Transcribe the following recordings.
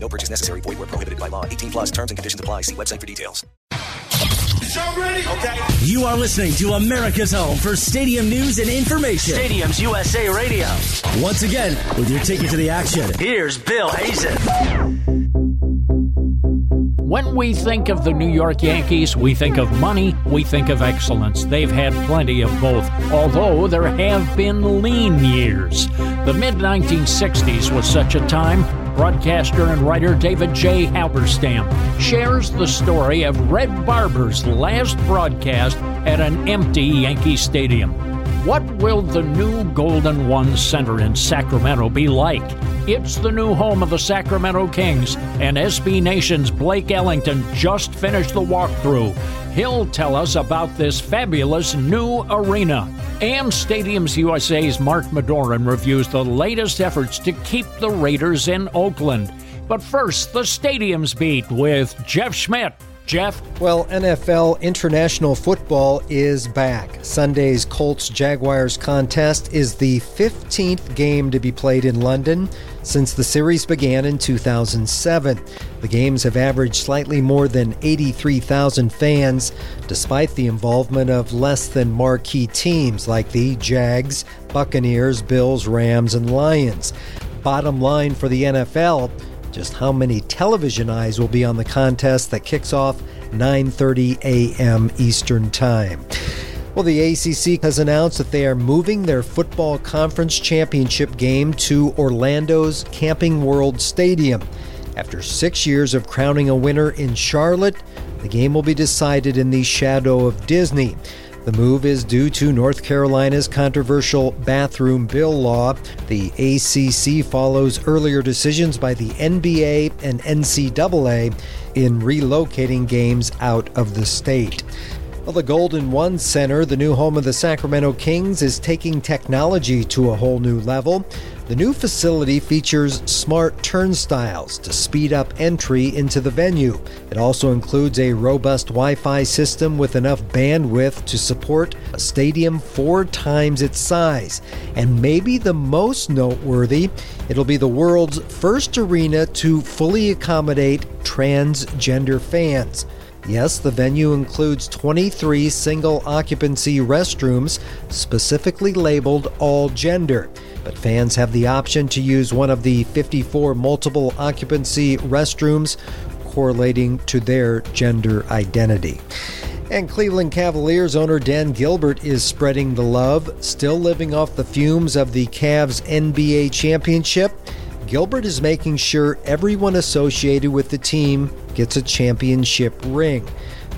No purchase necessary. Void where prohibited by law. 18 plus terms and conditions apply. See website for details. Okay. You are listening to America's home for stadium news and information. Stadiums USA Radio. Once again, with your ticket to the action, here's Bill Hazen. When we think of the New York Yankees, we think of money, we think of excellence. They've had plenty of both, although there have been lean years. The mid 1960s was such a time. Broadcaster and writer David J. Halberstam shares the story of Red Barber's last broadcast at an empty Yankee Stadium. What will the new Golden One Center in Sacramento be like? It's the new home of the Sacramento Kings, and SB Nation's Blake Ellington just finished the walkthrough. He'll tell us about this fabulous new arena. And Stadiums USA's Mark Madorin reviews the latest efforts to keep the Raiders in Oakland. But first, the Stadiums beat with Jeff Schmidt. Jeff? Well, NFL international football is back. Sunday's Colts Jaguars contest is the 15th game to be played in London since the series began in 2007. The games have averaged slightly more than 83,000 fans, despite the involvement of less than marquee teams like the Jags, Buccaneers, Bills, Rams, and Lions. Bottom line for the NFL, just how many television eyes will be on the contest that kicks off 9:30 a.m. Eastern Time. Well, the ACC has announced that they are moving their football conference championship game to Orlando's Camping World Stadium. After six years of crowning a winner in Charlotte, the game will be decided in the shadow of Disney. The move is due to North Carolina's controversial bathroom bill law. The ACC follows earlier decisions by the NBA and NCAA in relocating games out of the state. Well, the Golden One Center, the new home of the Sacramento Kings, is taking technology to a whole new level. The new facility features smart turnstiles to speed up entry into the venue. It also includes a robust Wi Fi system with enough bandwidth to support a stadium four times its size. And maybe the most noteworthy, it'll be the world's first arena to fully accommodate transgender fans. Yes, the venue includes 23 single occupancy restrooms specifically labeled all gender, but fans have the option to use one of the 54 multiple occupancy restrooms correlating to their gender identity. And Cleveland Cavaliers owner Dan Gilbert is spreading the love, still living off the fumes of the Cavs NBA championship. Gilbert is making sure everyone associated with the team gets a championship ring.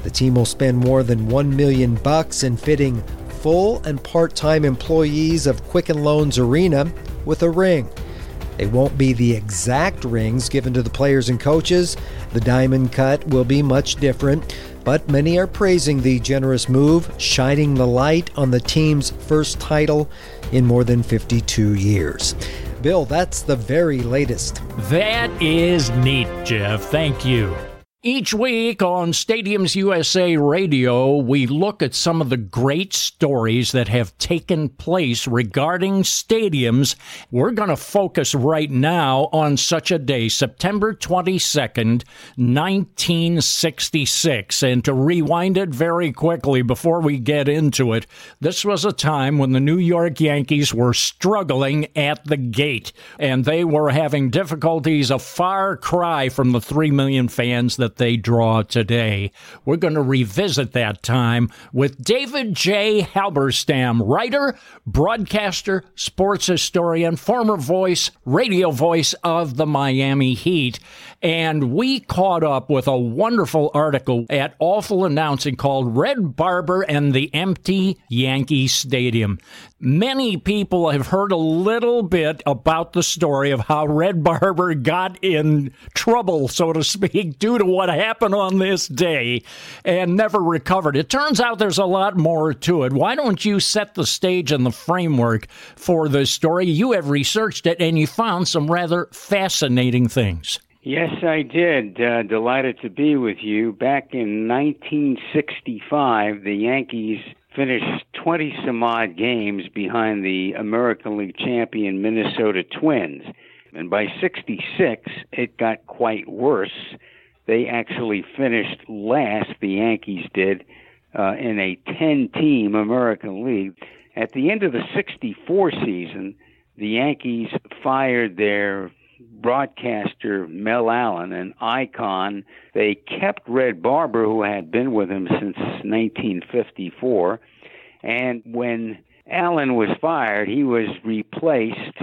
The team will spend more than 1 million bucks in fitting full and part-time employees of Quicken Loans Arena with a ring. They won't be the exact rings given to the players and coaches. The diamond cut will be much different, but many are praising the generous move, shining the light on the team's first title in more than 52 years. Bill, that's the very latest. That is neat, Jeff. Thank you. Each week on Stadiums USA Radio, we look at some of the great stories that have taken place regarding stadiums. We're going to focus right now on such a day, September 22nd, 1966. And to rewind it very quickly before we get into it, this was a time when the New York Yankees were struggling at the gate, and they were having difficulties a far cry from the 3 million fans that that they draw today. We're going to revisit that time with David J. Halberstam, writer, broadcaster, sports historian, former voice, radio voice of the Miami Heat. And we caught up with a wonderful article at Awful Announcing called Red Barber and the Empty Yankee Stadium. Many people have heard a little bit about the story of how Red Barber got in trouble, so to speak, due to what happened on this day and never recovered. It turns out there's a lot more to it. Why don't you set the stage and the framework for this story? You have researched it and you found some rather fascinating things. Yes, I did. Uh, delighted to be with you. Back in 1965, the Yankees finished 20 some odd games behind the American League champion Minnesota Twins. And by 66, it got quite worse. They actually finished last, the Yankees did, uh, in a 10 team American League. At the end of the 64 season, the Yankees fired their broadcaster Mel Allen, an icon. They kept Red Barber, who had been with him since 1954. And when Allen was fired, he was replaced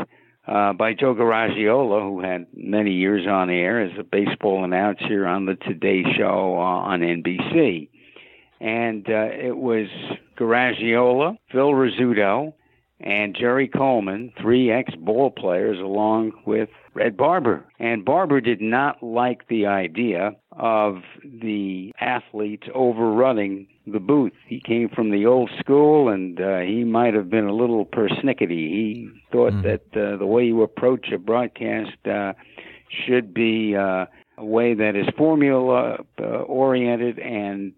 uh, by Joe Garagiola, who had many years on air as a baseball announcer on the Today Show uh, on NBC. And uh, it was Garagiola, Phil Rizzuto, and Jerry Coleman, three ex ball players, along with Red Barber. And Barber did not like the idea of the athletes overrunning the booth. He came from the old school and uh, he might have been a little persnickety. He thought mm. that uh, the way you approach a broadcast uh, should be uh, a way that is formula uh, oriented and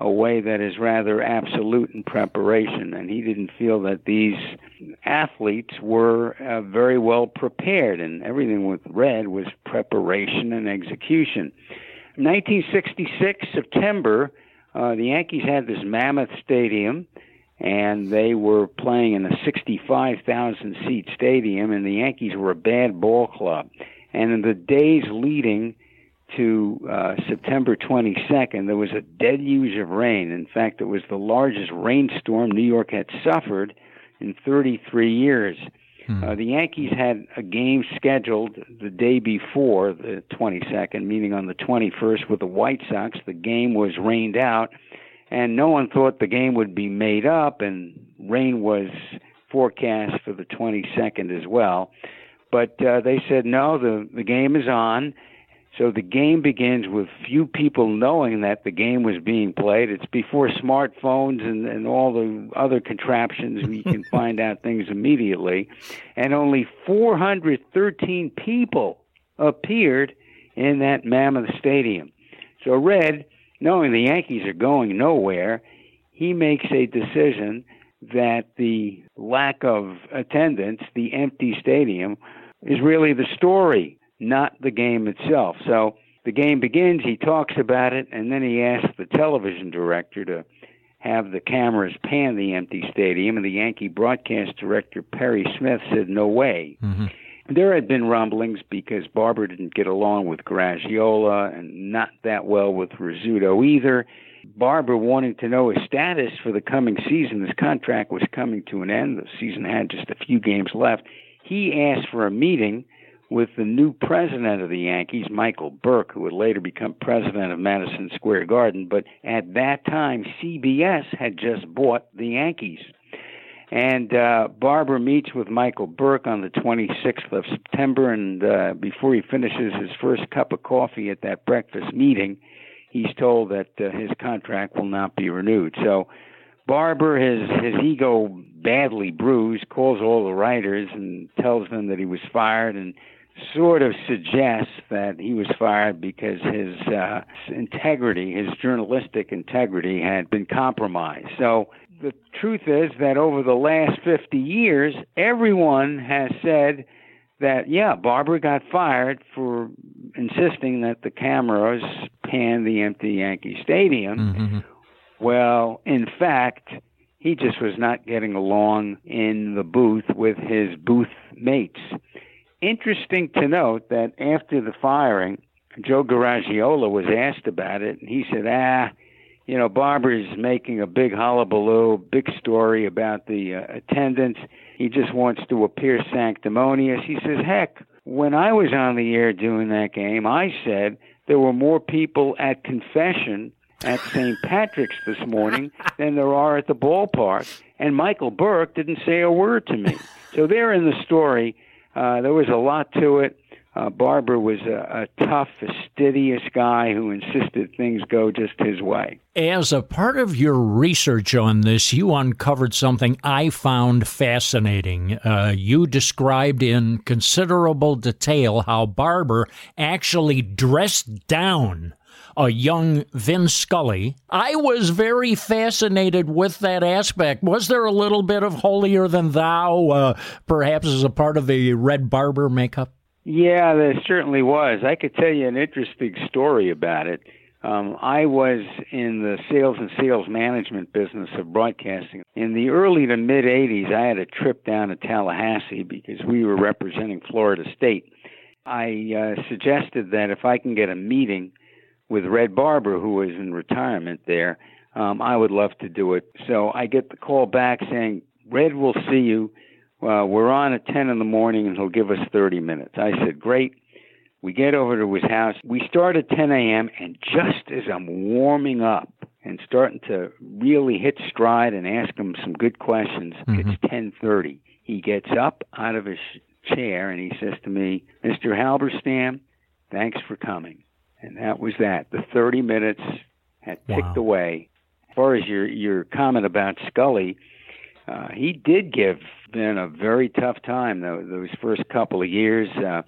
a way that is rather absolute in preparation. And he didn't feel that these athletes were uh, very well prepared, and everything with Red was preparation and execution. 1966, September, uh, the Yankees had this mammoth stadium, and they were playing in a 65,000 seat stadium, and the Yankees were a bad ball club. And in the days leading to uh, September 22nd, there was a deluge of rain. In fact, it was the largest rainstorm New York had suffered in 33 years. Hmm. Uh, the Yankees had a game scheduled the day before the 22nd, meaning on the 21st, with the White Sox. The game was rained out, and no one thought the game would be made up, and rain was forecast for the 22nd as well. But uh, they said, no, the, the game is on so the game begins with few people knowing that the game was being played. It's before smartphones and, and all the other contraptions. We can find out things immediately. And only 413 people appeared in that mammoth stadium. So Red, knowing the Yankees are going nowhere, he makes a decision that the lack of attendance, the empty stadium, is really the story not the game itself. So the game begins, he talks about it, and then he asks the television director to have the cameras pan the empty stadium, and the Yankee broadcast director, Perry Smith, said, No way. Mm-hmm. There had been rumblings because Barber didn't get along with Garagiola and not that well with Rizzuto either. Barber wanting to know his status for the coming season. His contract was coming to an end. The season had just a few games left. He asked for a meeting with the new president of the Yankees, Michael Burke, who would later become president of Madison Square Garden. But at that time, CBS had just bought the Yankees. And uh, Barber meets with Michael Burke on the 26th of September, and uh, before he finishes his first cup of coffee at that breakfast meeting, he's told that uh, his contract will not be renewed. So Barber, his his ego badly bruised, calls all the writers and tells them that he was fired and sort of suggests that he was fired because his uh, integrity, his journalistic integrity, had been compromised. So the truth is that over the last 50 years, everyone has said that, yeah, Barber got fired for insisting that the cameras pan the empty Yankee Stadium. Mm-hmm. Well, in fact, he just was not getting along in the booth with his booth mates interesting to note that after the firing, Joe Garagiola was asked about it, and he said, "Ah, you know, Barber's making a big hullabaloo, big story about the uh, attendance. He just wants to appear sanctimonious." He says, "Heck, when I was on the air doing that game, I said there were more people at confession." At St. Patrick's this morning than there are at the ballpark. And Michael Burke didn't say a word to me. So there in the story, uh, there was a lot to it. uh, Barber was a, a tough, fastidious guy who insisted things go just his way. As a part of your research on this, you uncovered something I found fascinating. Uh, you described in considerable detail how Barber actually dressed down a young Vin Scully. I was very fascinated with that aspect. Was there a little bit of holier than thou, uh, perhaps as a part of the Red Barber makeup? Yeah, there certainly was. I could tell you an interesting story about it. Um, I was in the sales and sales management business of broadcasting. In the early to mid 80s, I had a trip down to Tallahassee because we were representing Florida State. I uh, suggested that if I can get a meeting with Red Barber, who was in retirement there, um, I would love to do it. So I get the call back saying, Red will see you uh, we're on at 10 in the morning and he'll give us 30 minutes. I said, great. We get over to his house. We start at 10 a.m. and just as I'm warming up and starting to really hit stride and ask him some good questions, mm-hmm. it's 10:30. He gets up out of his chair and he says to me, "Mr. Halberstam, thanks for coming." And that was that. The 30 minutes had ticked wow. away. As far as your your comment about Scully, uh, he did give Vin a very tough time though those first couple of years. Uh,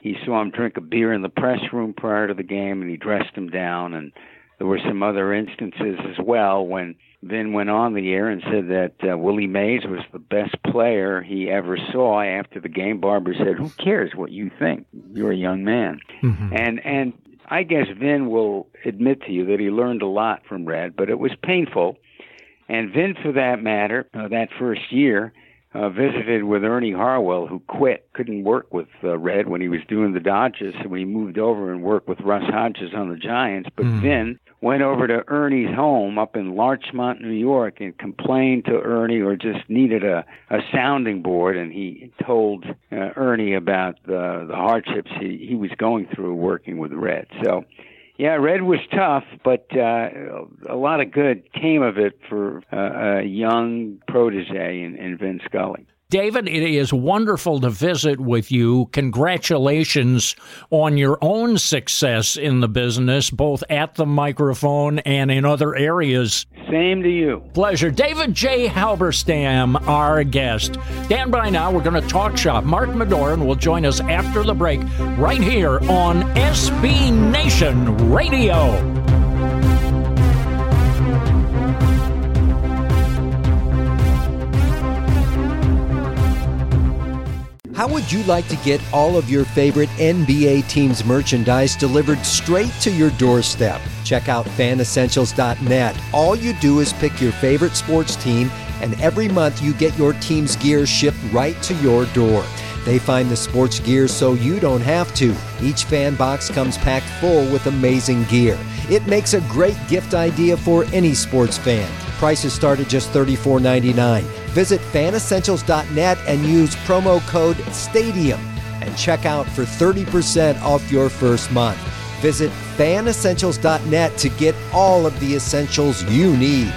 he saw him drink a beer in the press room prior to the game, and he dressed him down. And there were some other instances as well when Vin went on the air and said that uh, Willie Mays was the best player he ever saw. After the game, Barber said, "Who cares what you think? You're a young man." Mm-hmm. And and I guess Vin will admit to you that he learned a lot from Red, but it was painful. And Vin, for that matter, uh, that first year, uh, visited with Ernie Harwell, who quit, couldn't work with uh, Red when he was doing the Dodgers, so he moved over and worked with Russ Hodges on the Giants. But mm. then went over to Ernie's home up in Larchmont, New York, and complained to Ernie or just needed a, a sounding board. And he told uh, Ernie about the, the hardships he, he was going through working with Red. So yeah, Red was tough, but uh, a lot of good came of it for uh, a young protege in, in Vin Scully. David, it is wonderful to visit with you. Congratulations on your own success in the business, both at the microphone and in other areas. Same to you. Pleasure. David J. Halberstam, our guest. Stand by now. We're going to talk shop. Mark Madorin will join us after the break right here on SB Nation Radio. How would you like to get all of your favorite NBA teams' merchandise delivered straight to your doorstep? Check out fanessentials.net. All you do is pick your favorite sports team, and every month you get your team's gear shipped right to your door. They find the sports gear so you don't have to. Each fan box comes packed full with amazing gear. It makes a great gift idea for any sports fan. Prices start at just $34.99. Visit fanessentials.net and use promo code STADIUM and check out for 30% off your first month. Visit fanessentials.net to get all of the essentials you need.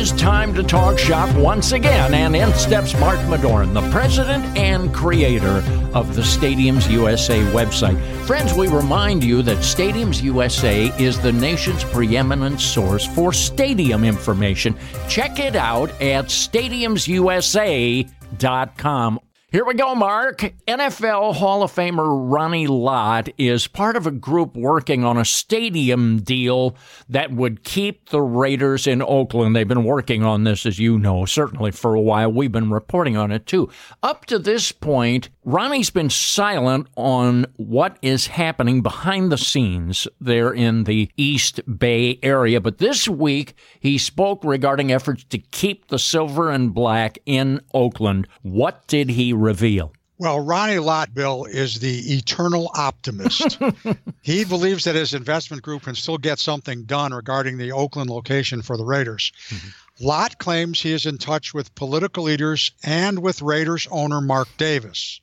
Is time to talk shop once again, and in steps Mark Madorin, the president and creator of the Stadiums USA website. Friends, we remind you that Stadiums USA is the nation's preeminent source for stadium information. Check it out at stadiumsusa.com here we go, Mark. NFL Hall of Famer Ronnie Lott is part of a group working on a stadium deal that would keep the Raiders in Oakland. They've been working on this, as you know, certainly for a while. We've been reporting on it too. Up to this point, Ronnie's been silent on what is happening behind the scenes there in the East Bay area. But this week, he spoke regarding efforts to keep the silver and black in Oakland. What did he reveal? Well, Ronnie Lott, Bill, is the eternal optimist. he believes that his investment group can still get something done regarding the Oakland location for the Raiders. Mm-hmm. Lott claims he is in touch with political leaders and with Raiders owner Mark Davis.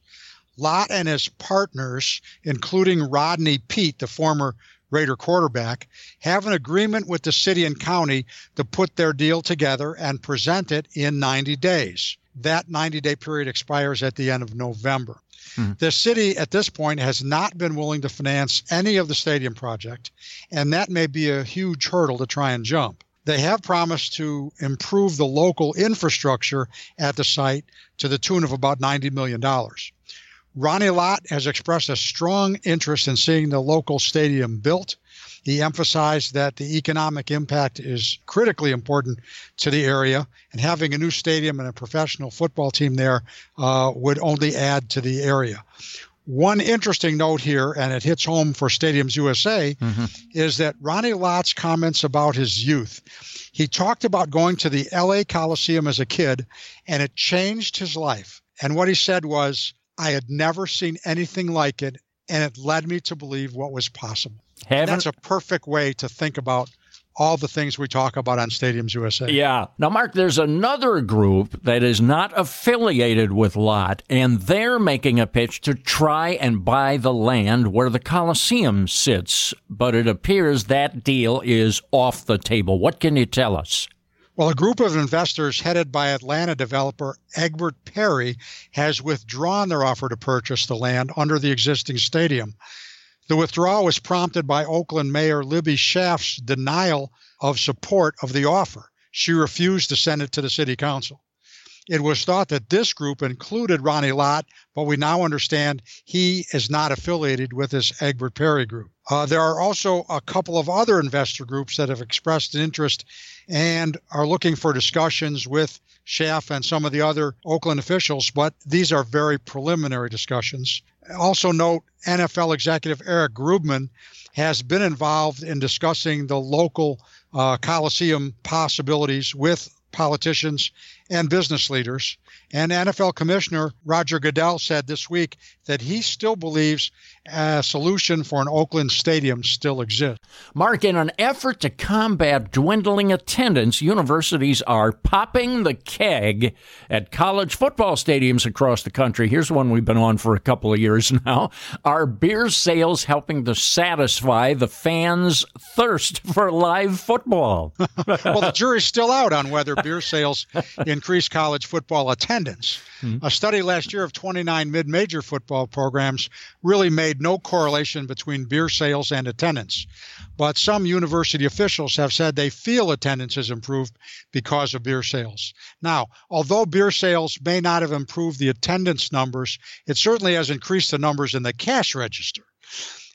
Lott and his partners, including Rodney Peete, the former Raider quarterback, have an agreement with the city and county to put their deal together and present it in 90 days. That 90 day period expires at the end of November. Mm-hmm. The city at this point has not been willing to finance any of the stadium project, and that may be a huge hurdle to try and jump. They have promised to improve the local infrastructure at the site to the tune of about $90 million. Ronnie Lott has expressed a strong interest in seeing the local stadium built. He emphasized that the economic impact is critically important to the area, and having a new stadium and a professional football team there uh, would only add to the area. One interesting note here, and it hits home for Stadiums USA, mm-hmm. is that Ronnie Lott's comments about his youth. He talked about going to the LA Coliseum as a kid, and it changed his life. And what he said was, I had never seen anything like it, and it led me to believe what was possible. Haven't, That's a perfect way to think about all the things we talk about on Stadiums USA. Yeah. Now, Mark, there's another group that is not affiliated with Lott, and they're making a pitch to try and buy the land where the Coliseum sits. But it appears that deal is off the table. What can you tell us? Well, a group of investors headed by Atlanta developer Egbert Perry has withdrawn their offer to purchase the land under the existing stadium. The withdrawal was prompted by Oakland Mayor Libby Schaaf's denial of support of the offer. She refused to send it to the city council. It was thought that this group included Ronnie Lott, but we now understand he is not affiliated with this Egbert Perry group. Uh, there are also a couple of other investor groups that have expressed interest and are looking for discussions with Schaaf and some of the other Oakland officials, but these are very preliminary discussions. Also, note NFL executive Eric Grubman has been involved in discussing the local uh, Coliseum possibilities with politicians and business leaders. And NFL Commissioner Roger Goodell said this week that he still believes a solution for an Oakland stadium still exists. Mark, in an effort to combat dwindling attendance, universities are popping the keg at college football stadiums across the country. Here's one we've been on for a couple of years now. Are beer sales helping to satisfy the fans' thirst for live football? well, the jury's still out on whether beer sales increase college football attendance. Mm-hmm. A study last year of 29 mid major football programs really made no correlation between beer sales and attendance. But some university officials have said they feel attendance has improved because of beer sales. Now, although beer sales may not have improved the attendance numbers, it certainly has increased the numbers in the cash register.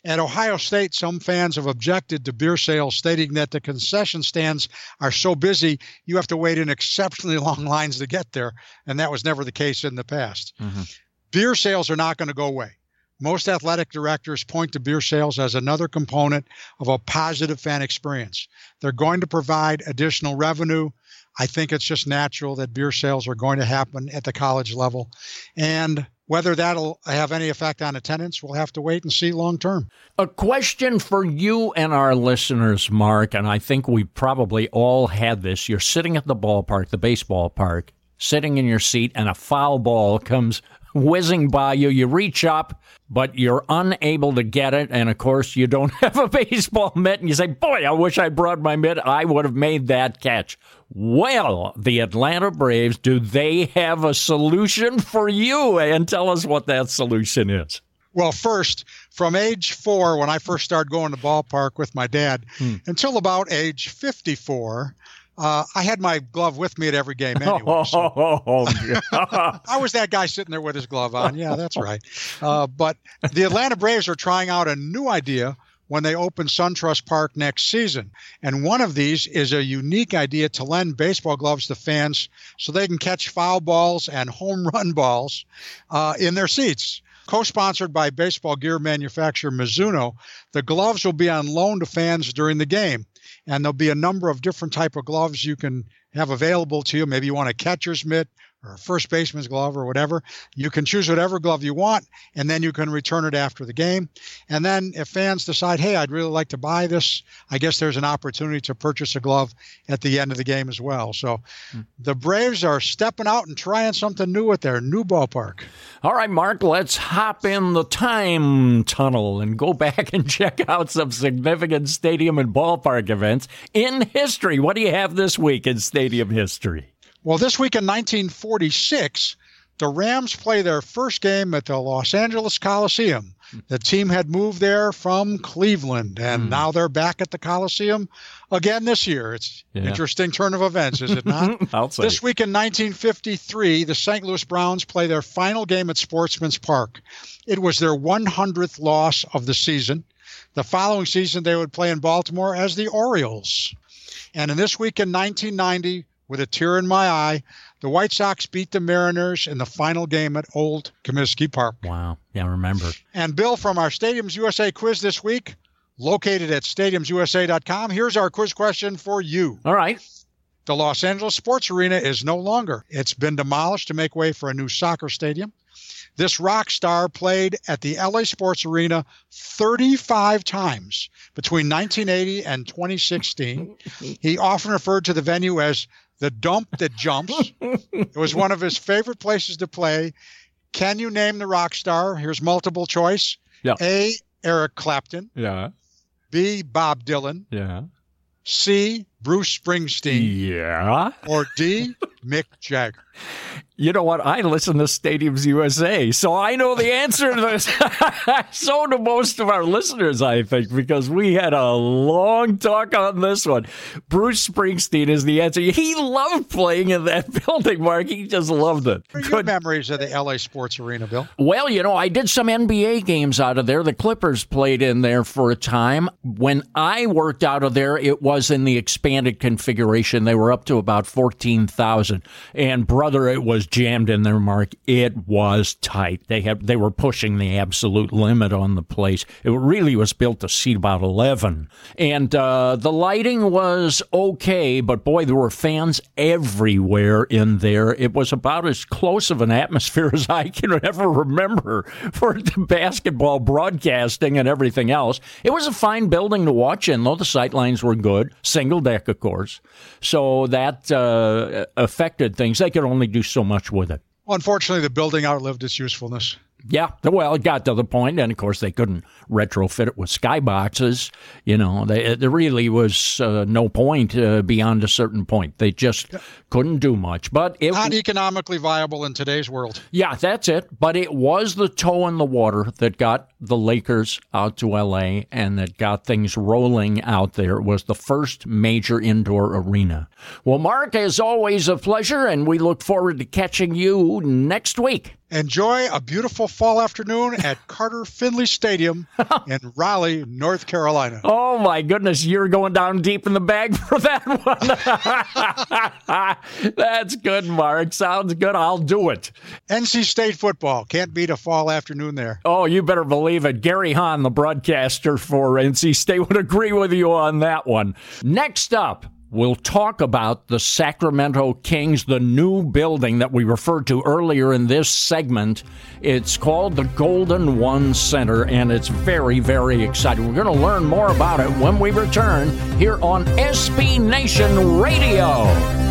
At Ohio State, some fans have objected to beer sales, stating that the concession stands are so busy you have to wait in exceptionally long lines to get there, and that was never the case in the past. Mm-hmm. Beer sales are not going to go away. Most athletic directors point to beer sales as another component of a positive fan experience. They're going to provide additional revenue. I think it's just natural that beer sales are going to happen at the college level. And whether that'll have any effect on attendance, we'll have to wait and see long term. A question for you and our listeners, Mark, and I think we probably all had this. You're sitting at the ballpark, the baseball park, sitting in your seat, and a foul ball comes whizzing by you. You reach up, but you're unable to get it. And of course, you don't have a baseball mitt. And you say, Boy, I wish I brought my mitt. I would have made that catch. Well, the Atlanta Braves, do they have a solution for you? And tell us what that solution is. Well, first, from age four, when I first started going to ballpark with my dad, hmm. until about age 54, uh, I had my glove with me at every game anyway. So. I was that guy sitting there with his glove on. Yeah, that's right. Uh, but the Atlanta Braves are trying out a new idea when they open SunTrust Park next season. And one of these is a unique idea to lend baseball gloves to fans so they can catch foul balls and home run balls uh, in their seats. Co-sponsored by baseball gear manufacturer Mizuno, the gloves will be on loan to fans during the game and there'll be a number of different type of gloves you can have available to you. Maybe you want a catcher's mitt or first baseman's glove or whatever. You can choose whatever glove you want, and then you can return it after the game. And then if fans decide, hey, I'd really like to buy this, I guess there's an opportunity to purchase a glove at the end of the game as well. So hmm. the Braves are stepping out and trying something new at their new ballpark. All right, Mark, let's hop in the time tunnel and go back and check out some significant stadium and ballpark events in history. What do you have this week in stadium history? Well, this week in 1946, the Rams play their first game at the Los Angeles Coliseum. The team had moved there from Cleveland, and hmm. now they're back at the Coliseum again this year. It's Yeah. interesting turn of events, is it not? I'll say. This week in 1953, the St. Louis Browns play their final game at Sportsman's Park. It was their 100th loss of the season. The following season, they would play in Baltimore as the Orioles. And in this week in 1990, with a tear in my eye, the White Sox beat the Mariners in the final game at Old Comiskey Park. Wow. Yeah, I remember. And Bill, from our Stadiums USA quiz this week, located at stadiumsusa.com, here's our quiz question for you. All right. The Los Angeles Sports Arena is no longer. It's been demolished to make way for a new soccer stadium. This rock star played at the LA Sports Arena 35 times between 1980 and 2016. He often referred to the venue as the dump that jumps. It was one of his favorite places to play. Can you name the rock star? Here's multiple choice. Yeah. A. Eric Clapton. Yeah. B. Bob Dylan. Yeah. C. Bruce Springsteen. Yeah. Or D. Mick Jagger. You know what? I listen to Stadiums USA, so I know the answer to this. so do most of our listeners, I think, because we had a long talk on this one. Bruce Springsteen is the answer. He loved playing in that building, Mark. He just loved it. Good your memories of the LA Sports Arena, Bill? Well, you know, I did some NBA games out of there. The Clippers played in there for a time. When I worked out of there, it was in the expanded configuration. They were up to about 14,000. And brother, it was jammed in there, Mark. It was tight. They had they were pushing the absolute limit on the place. It really was built to seat about 11. And uh, the lighting was okay, but boy, there were fans everywhere in there. It was about as close of an atmosphere as I can ever remember for basketball broadcasting and everything else. It was a fine building to watch in, though the sightlines were good, single of course. So that uh, affected things. They could only do so much with it. Unfortunately, the building outlived its usefulness. Yeah, well, it got to the point, and of course they couldn't retrofit it with skyboxes. You know, they, there really was uh, no point uh, beyond a certain point. They just couldn't do much. But it, Not economically viable in today's world. yeah, that's it. But it was the toe in the water that got the Lakers out to LA and that got things rolling out there. It was the first major indoor arena. Well, Mark, as always, a pleasure, and we look forward to catching you next week. Enjoy a beautiful fall afternoon at Carter Finley Stadium in Raleigh, North Carolina. Oh my goodness, you're going down deep in the bag for that one. That's good, Mark. Sounds good. I'll do it. NC State football can't beat a fall afternoon there. Oh, you better believe it. Gary Hahn, the broadcaster for NC State, would agree with you on that one. Next up, we'll talk about the Sacramento Kings, the new building that we referred to earlier in this segment. It's called the Golden One Center, and it's very, very exciting. We're going to learn more about it when we return here on SB Nation Radio.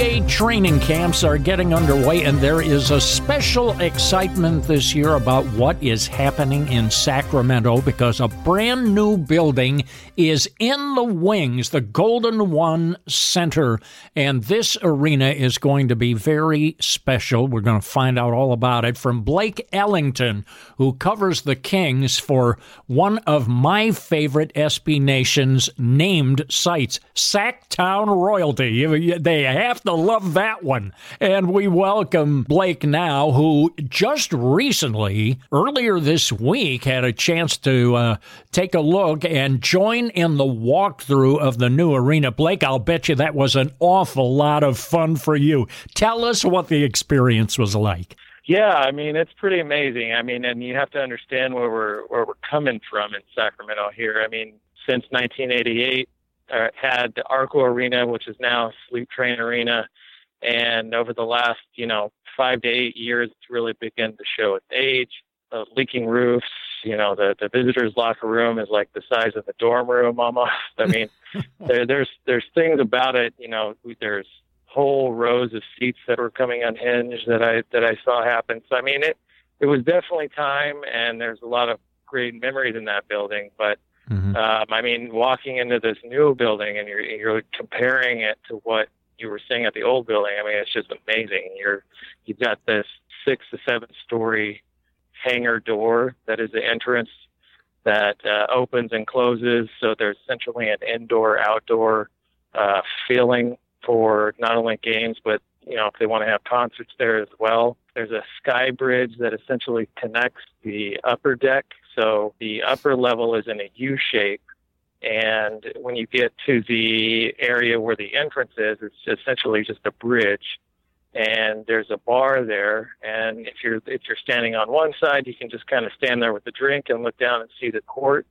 NBA training camps are getting underway, and there is a special excitement this year about what is happening in Sacramento because a brand new building is in the wings, the Golden One Center. And this arena is going to be very special. We're going to find out all about it from Blake Ellington, who covers the Kings for one of my favorite SB Nation's named sites, Sactown Royalty. They have to love that one. And we welcome Blake now, who just recently, earlier this week, had a chance to uh, take a look and join in the walkthrough of the new arena. Blake, I'll bet you that was an awful lot of fun for you. Tell us what the experience was like. Yeah, I mean it's pretty amazing. I mean, and you have to understand where we're where we're coming from in Sacramento here. I mean, since 1988, uh, had the Arco Arena, which is now Sleep Train Arena, and over the last you know five to eight years, it's really begun to show its age. Uh, leaking roofs, you know, the the visitors' locker room is like the size of the dorm room almost. I mean, there, there's there's things about it. You know, there's whole rows of seats that were coming unhinged that I that I saw happen. So I mean, it it was definitely time, and there's a lot of great memories in that building. But mm-hmm. um, I mean, walking into this new building and you're you're comparing it to what you were seeing at the old building. I mean, it's just amazing. You're you've got this six to seven story hangar door that is the entrance that uh, opens and closes. So there's essentially an indoor outdoor uh, feeling for not only games, but you know if they want to have concerts there as well. There's a sky bridge that essentially connects the upper deck. So the upper level is in a U shape and when you get to the area where the entrance is, it's essentially just a bridge. And there's a bar there. And if you're if you're standing on one side, you can just kind of stand there with the drink and look down and see the court.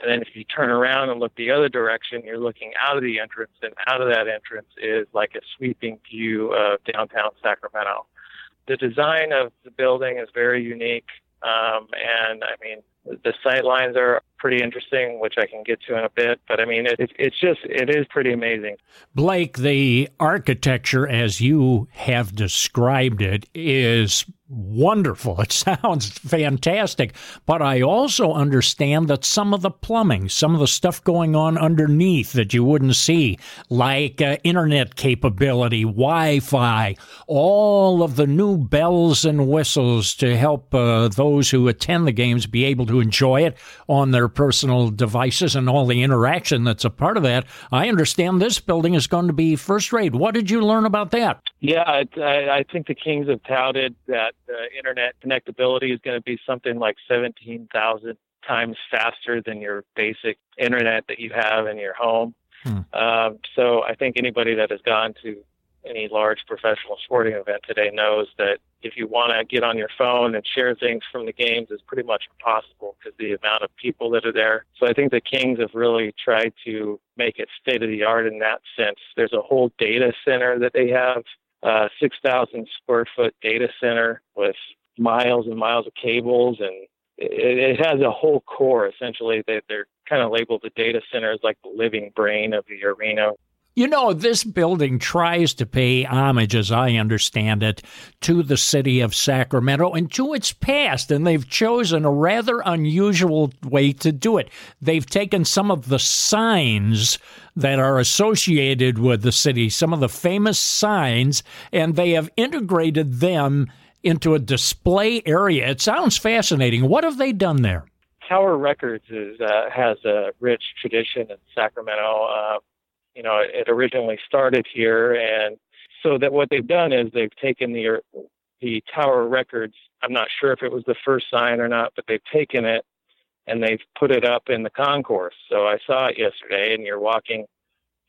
And then if you turn around and look the other direction, you're looking out of the entrance, and out of that entrance is like a sweeping view of downtown Sacramento. The design of the building is very unique. Um, and I mean, the sight lines are pretty interesting, which I can get to in a bit. But I mean, it, it's just, it is pretty amazing. Blake, the architecture as you have described it is wonderful. It sounds fantastic. But I also understand that some of the plumbing, some of the stuff going on underneath that you wouldn't see, like uh, internet capability, Wi Fi, all of the new bells and whistles to help uh, those who attend the games be able to enjoy it on their personal devices and all the interaction that's a part of that. I understand this building is going to be first rate. What did you learn about that? Yeah, I, I think the Kings have touted that uh, internet connectability is going to be something like 17,000 times faster than your basic internet that you have in your home. Hmm. Um, so I think anybody that has gone to any large professional sporting event today knows that if you want to get on your phone and share things from the games is pretty much impossible because the amount of people that are there. So I think the Kings have really tried to make it state of the art in that sense. There's a whole data center that they have, uh, 6,000 square foot data center with miles and miles of cables and it, it has a whole core essentially they, they're kind of labeled the data center as like the living brain of the arena you know, this building tries to pay homage, as I understand it, to the city of Sacramento and to its past, and they've chosen a rather unusual way to do it. They've taken some of the signs that are associated with the city, some of the famous signs, and they have integrated them into a display area. It sounds fascinating. What have they done there? Tower Records is, uh, has a rich tradition in Sacramento. Uh, you know, it originally started here, and so that what they've done is they've taken the the Tower Records. I'm not sure if it was the first sign or not, but they've taken it and they've put it up in the concourse. So I saw it yesterday, and you're walking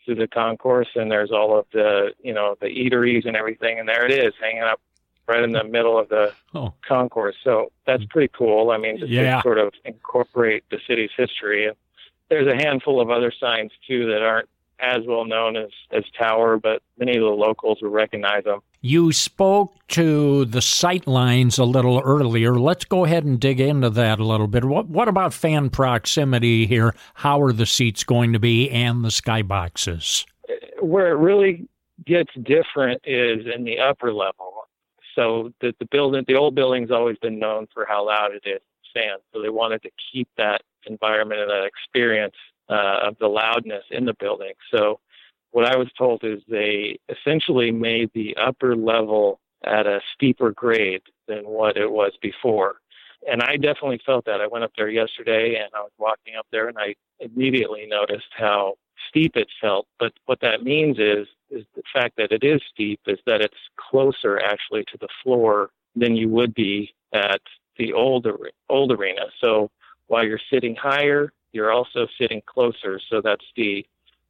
through the concourse, and there's all of the you know the eateries and everything, and there it is hanging up right in the middle of the oh. concourse. So that's pretty cool. I mean, just yeah. to sort of incorporate the city's history. There's a handful of other signs too that aren't as well known as, as Tower, but many of the locals will recognize them. You spoke to the sight lines a little earlier. Let's go ahead and dig into that a little bit. What, what about fan proximity here? How are the seats going to be and the skyboxes? Where it really gets different is in the upper level. So the, the building, the old building's always been known for how loud it is fans. So they wanted to keep that environment and that experience uh, of the loudness in the building. So what I was told is they essentially made the upper level at a steeper grade than what it was before. And I definitely felt that. I went up there yesterday and I was walking up there and I immediately noticed how steep it felt. But what that means is is the fact that it is steep is that it's closer actually to the floor than you would be at the old old arena. So while you're sitting higher, you're also sitting closer. So that's the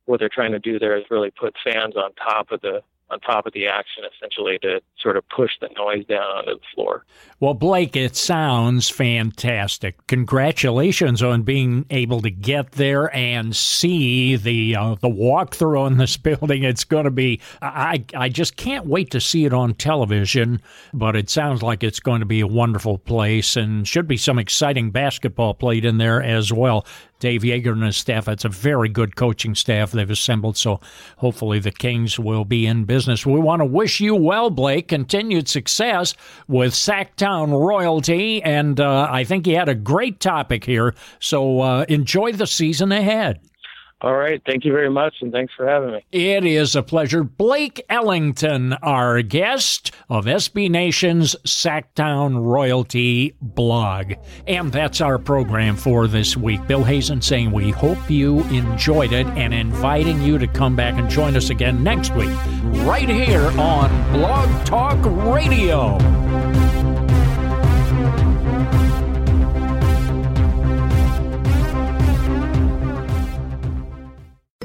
what they're trying to do there is really put fans on top of the on top of the action, essentially to sort of push the noise down onto the floor. Well, Blake, it sounds fantastic. Congratulations on being able to get there and see the uh, the walkthrough in this building. It's going to be I I just can't wait to see it on television. But it sounds like it's going to be a wonderful place and should be some exciting basketball played in there as well. Dave Joerger and his staff. It's a very good coaching staff they've assembled. So hopefully the Kings will be in business. We want to wish you well, Blake. Continued success with Sactown royalty, and uh, I think you had a great topic here. So uh, enjoy the season ahead. All right. Thank you very much, and thanks for having me. It is a pleasure. Blake Ellington, our guest of SB Nation's Sactown Royalty blog. And that's our program for this week. Bill Hazen saying we hope you enjoyed it and inviting you to come back and join us again next week, right here on Blog Talk Radio.